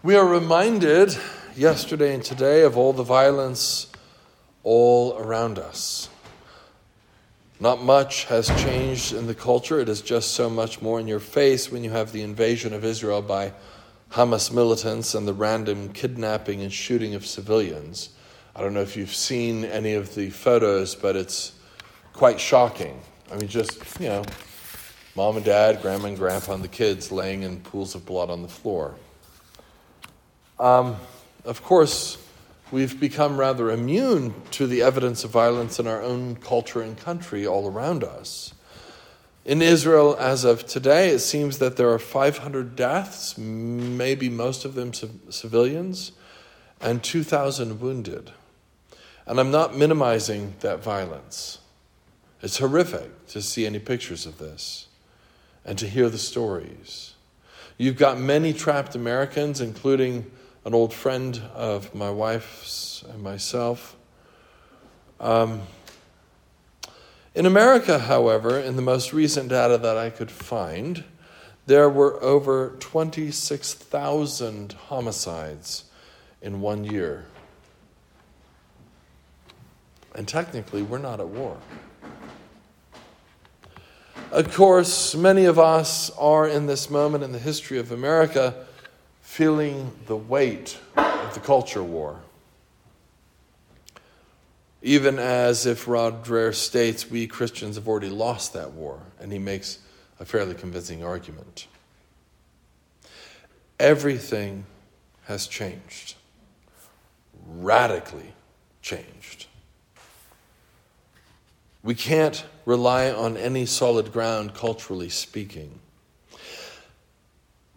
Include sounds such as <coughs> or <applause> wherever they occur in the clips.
We are reminded yesterday and today of all the violence all around us. Not much has changed in the culture. It is just so much more in your face when you have the invasion of Israel by Hamas militants and the random kidnapping and shooting of civilians. I don't know if you've seen any of the photos, but it's quite shocking. I mean, just, you know, mom and dad, grandma and grandpa, and the kids laying in pools of blood on the floor. Um, of course, we've become rather immune to the evidence of violence in our own culture and country all around us. In Israel, as of today, it seems that there are 500 deaths, maybe most of them civilians, and 2,000 wounded. And I'm not minimizing that violence. It's horrific to see any pictures of this and to hear the stories. You've got many trapped Americans, including an old friend of my wife's and myself. Um, in America, however, in the most recent data that I could find, there were over 26,000 homicides in one year. And technically, we're not at war. Of course, many of us are in this moment in the history of America feeling the weight of the culture war. Even as if Rod states, we Christians have already lost that war, and he makes a fairly convincing argument. Everything has changed, radically changed. We can't rely on any solid ground, culturally speaking.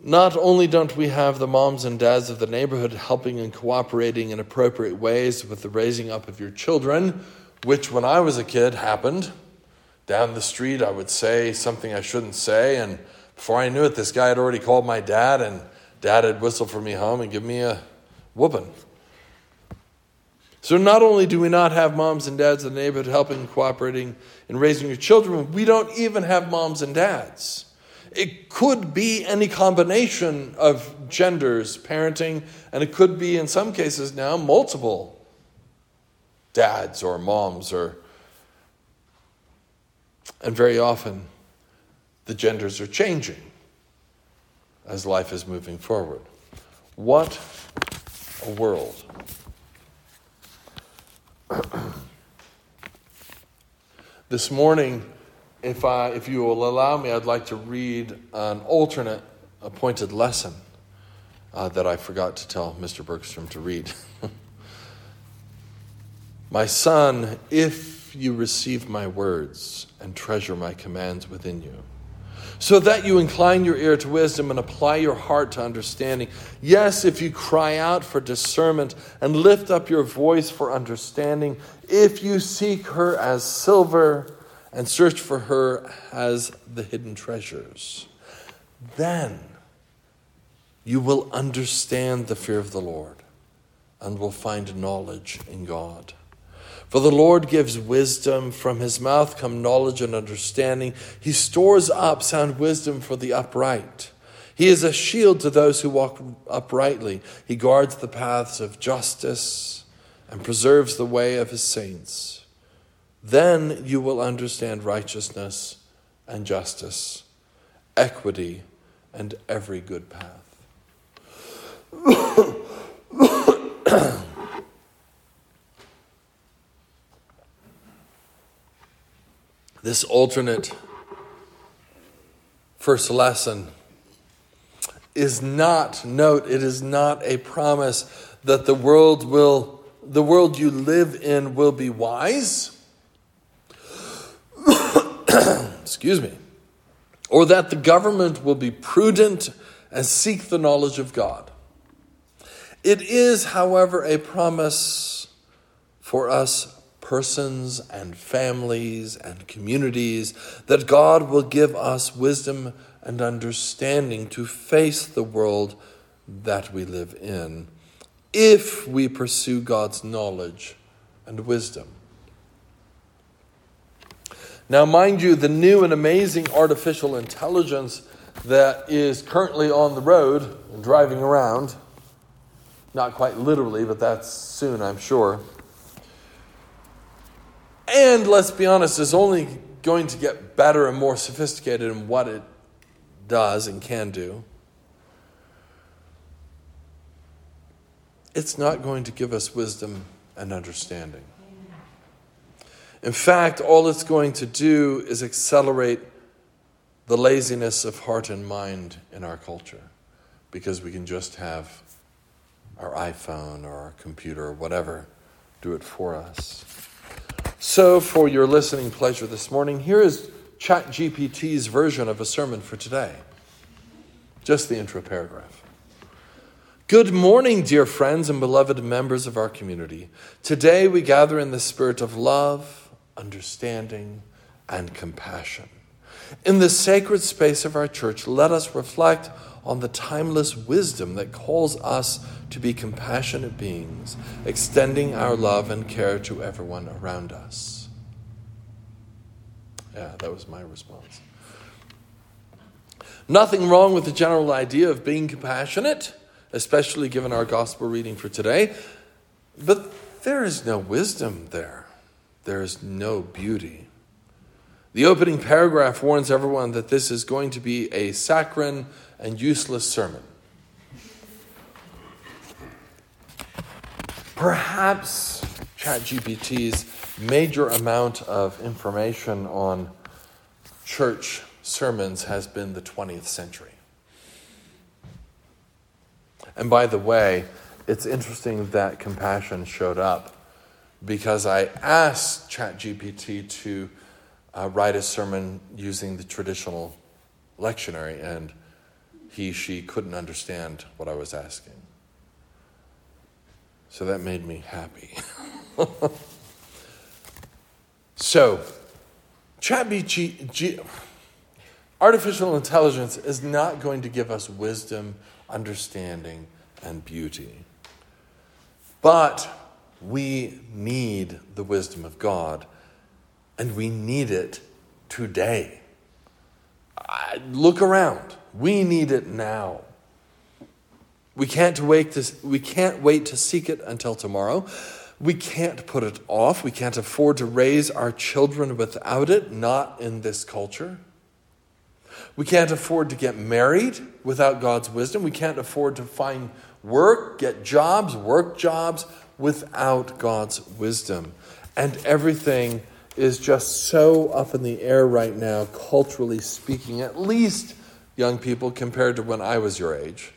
Not only don't we have the moms and dads of the neighborhood helping and cooperating in appropriate ways with the raising up of your children, which when I was a kid happened. Down the street, I would say something I shouldn't say, and before I knew it, this guy had already called my dad, and dad had whistled for me home and give me a whooping. So not only do we not have moms and dads in the neighborhood helping and cooperating in raising your children, we don't even have moms and dads. It could be any combination of genders parenting, and it could be, in some cases now, multiple dads or moms, or and very often the genders are changing as life is moving forward. What a world! <clears throat> this morning, if, I, if you will allow me, I'd like to read an alternate appointed lesson uh, that I forgot to tell Mr. Bergstrom to read. <laughs> my son, if you receive my words and treasure my commands within you, so that you incline your ear to wisdom and apply your heart to understanding. Yes, if you cry out for discernment and lift up your voice for understanding, if you seek her as silver and search for her as the hidden treasures. Then you will understand the fear of the Lord and will find knowledge in God. For the Lord gives wisdom, from his mouth come knowledge and understanding. He stores up sound wisdom for the upright. He is a shield to those who walk uprightly. He guards the paths of justice and preserves the way of his saints. Then you will understand righteousness and justice, equity, and every good path. <coughs> this alternate first lesson is not note it is not a promise that the world will the world you live in will be wise excuse me, or that the government will be prudent and seek the knowledge of God. It is, however, a promise for us persons and families and communities that God will give us wisdom and understanding to face the world that we live in if we pursue God's knowledge and wisdom. Now, mind you, the new and amazing artificial intelligence that is currently on the road and driving around Not quite literally, but that's soon, I'm sure. And let's be honest, is only going to get better and more sophisticated in what it does and can do. It's not going to give us wisdom and understanding. In fact, all it's going to do is accelerate the laziness of heart and mind in our culture because we can just have our iPhone or our computer or whatever do it for us. So, for your listening pleasure this morning, here is ChatGPT's version of a sermon for today. Just the intro paragraph. Good morning, dear friends and beloved members of our community. Today we gather in the spirit of love, understanding, and compassion. In the sacred space of our church, let us reflect on the timeless wisdom that calls us to be compassionate beings, extending our love and care to everyone around us. Yeah, that was my response. Nothing wrong with the general idea of being compassionate, especially given our gospel reading for today, but there is no wisdom there. There is no beauty. The opening paragraph warns everyone that this is going to be a saccharine and useless sermon. Perhaps ChatGPT's major amount of information on church sermons has been the 20th century. And by the way, it's interesting that compassion showed up because I asked ChatGPT to uh, write a sermon using the traditional lectionary, and he, she couldn't understand what I was asking. So that made me happy. <laughs> so, ChatGPT, artificial intelligence is not going to give us wisdom, understanding, and beauty. But we need the wisdom of God, and we need it today. I, look around. We need it now. We can't wait to, we can't wait to seek it until tomorrow. We can't put it off. We can't afford to raise our children without it, not in this culture. We can't afford to get married without God's wisdom. We can't afford to find work, get jobs, work jobs without God's wisdom. And everything is just so up in the air right now, culturally speaking, at least young people compared to when I was your age.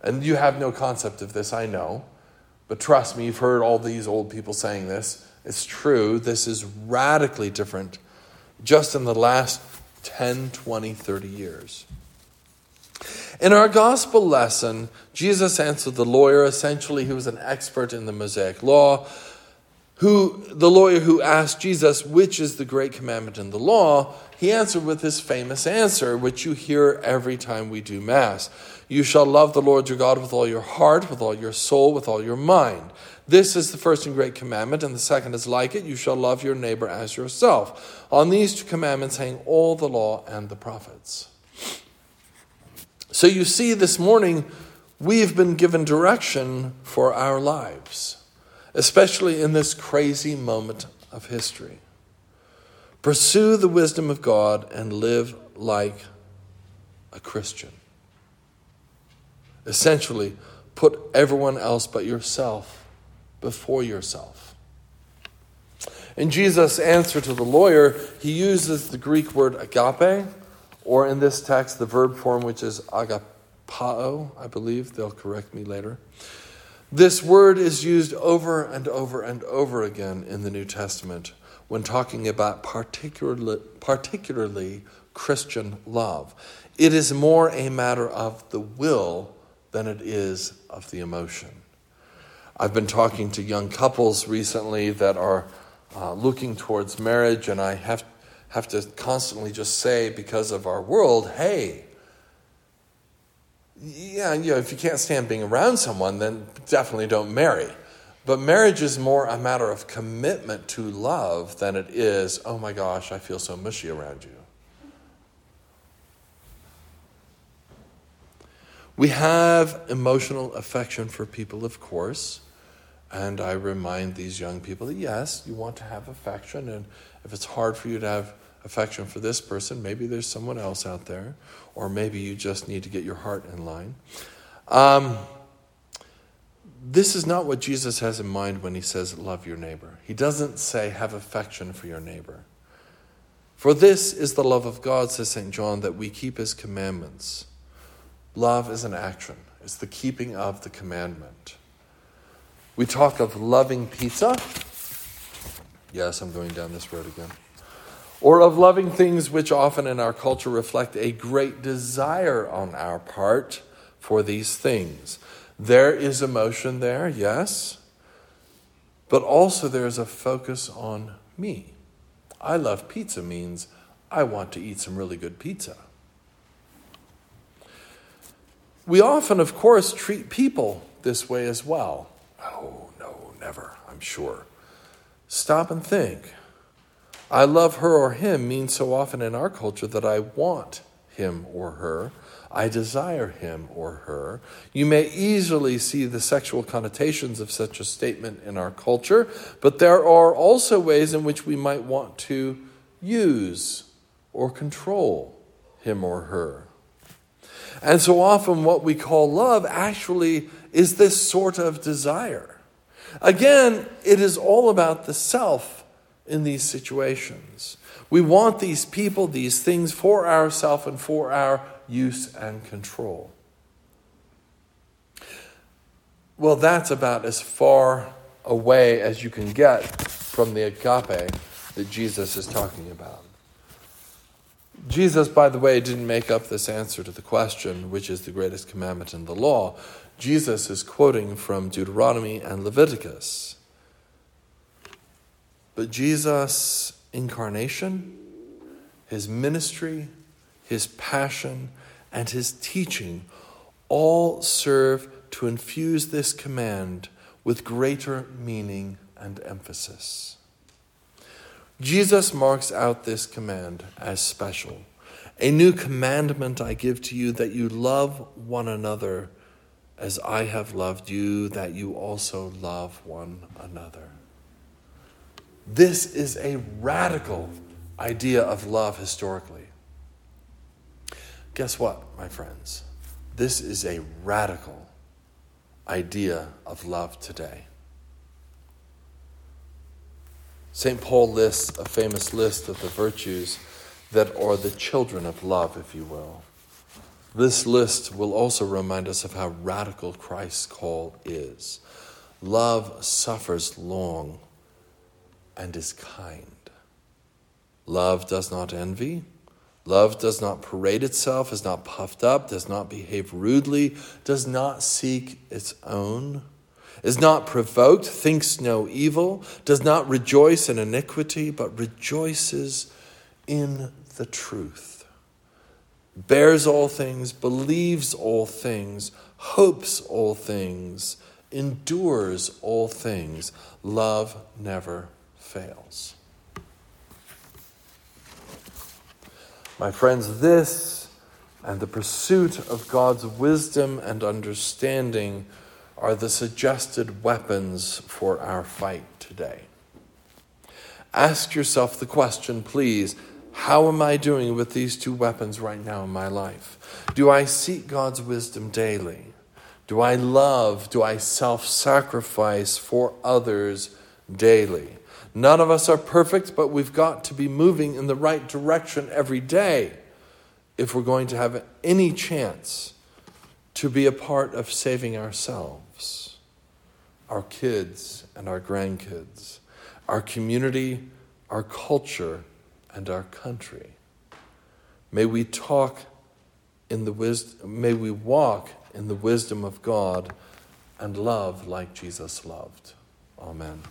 And you have no concept of this, I know. But trust me, you've heard all these old people saying this. It's true. This is radically different just in the last 10, 20, 30 years. In our gospel lesson, Jesus answered the lawyer. Essentially, he was an expert in the Mosaic law. Who, the lawyer who asked Jesus, which is the great commandment in the law, he answered with his famous answer, which you hear every time we do Mass. You shall love the Lord your God with all your heart, with all your soul, with all your mind. This is the first and great commandment, and the second is like it you shall love your neighbor as yourself. On these two commandments hang all the law and the prophets. So you see, this morning we've been given direction for our lives, especially in this crazy moment of history. Pursue the wisdom of God and live like a Christian. Essentially, put everyone else but yourself before yourself. In Jesus' answer to the lawyer, he uses the Greek word agape, or in this text, the verb form, which is agapao, I believe. They'll correct me later. This word is used over and over and over again in the New Testament when talking about particularly, particularly Christian love. It is more a matter of the will than it is of the emotion. I've been talking to young couples recently that are uh, looking towards marriage, and I have, have to constantly just say, because of our world, hey, yeah, you know, if you can't stand being around someone, then definitely don't marry. But marriage is more a matter of commitment to love than it is, oh my gosh, I feel so mushy around you. We have emotional affection for people, of course. And I remind these young people that yes, you want to have affection. And if it's hard for you to have affection for this person, maybe there's someone else out there. Or maybe you just need to get your heart in line. Um, this is not what Jesus has in mind when he says, Love your neighbor. He doesn't say, Have affection for your neighbor. For this is the love of God, says St. John, that we keep his commandments. Love is an action, it's the keeping of the commandment. We talk of loving pizza. Yes, I'm going down this road again. Or of loving things which often in our culture reflect a great desire on our part for these things. There is emotion there, yes, but also there's a focus on me. I love pizza means I want to eat some really good pizza. We often, of course, treat people this way as well. Oh, no, never, I'm sure. Stop and think. I love her or him means so often in our culture that I want him or her. I desire him or her. You may easily see the sexual connotations of such a statement in our culture, but there are also ways in which we might want to use or control him or her. And so often, what we call love actually is this sort of desire. Again, it is all about the self in these situations. We want these people, these things for ourselves and for our use and control. Well, that's about as far away as you can get from the agape that Jesus is talking about. Jesus, by the way, didn't make up this answer to the question, which is the greatest commandment in the law. Jesus is quoting from Deuteronomy and Leviticus. But Jesus' incarnation, his ministry, his passion, and his teaching all serve to infuse this command with greater meaning and emphasis. Jesus marks out this command as special. A new commandment I give to you that you love one another as I have loved you, that you also love one another. This is a radical idea of love historically. Guess what, my friends? This is a radical idea of love today. St. Paul lists a famous list of the virtues that are the children of love, if you will. This list will also remind us of how radical Christ's call is. Love suffers long and is kind. Love does not envy. Love does not parade itself, is not puffed up, does not behave rudely, does not seek its own, is not provoked, thinks no evil, does not rejoice in iniquity, but rejoices in the truth, bears all things, believes all things, hopes all things, endures all things. Love never fails. My friends, this and the pursuit of God's wisdom and understanding are the suggested weapons for our fight today. Ask yourself the question, please how am I doing with these two weapons right now in my life? Do I seek God's wisdom daily? Do I love? Do I self sacrifice for others daily? None of us are perfect, but we've got to be moving in the right direction every day if we're going to have any chance to be a part of saving ourselves, our kids and our grandkids, our community, our culture, and our country. May we talk in the wisdom, may we walk in the wisdom of God and love like Jesus loved. Amen.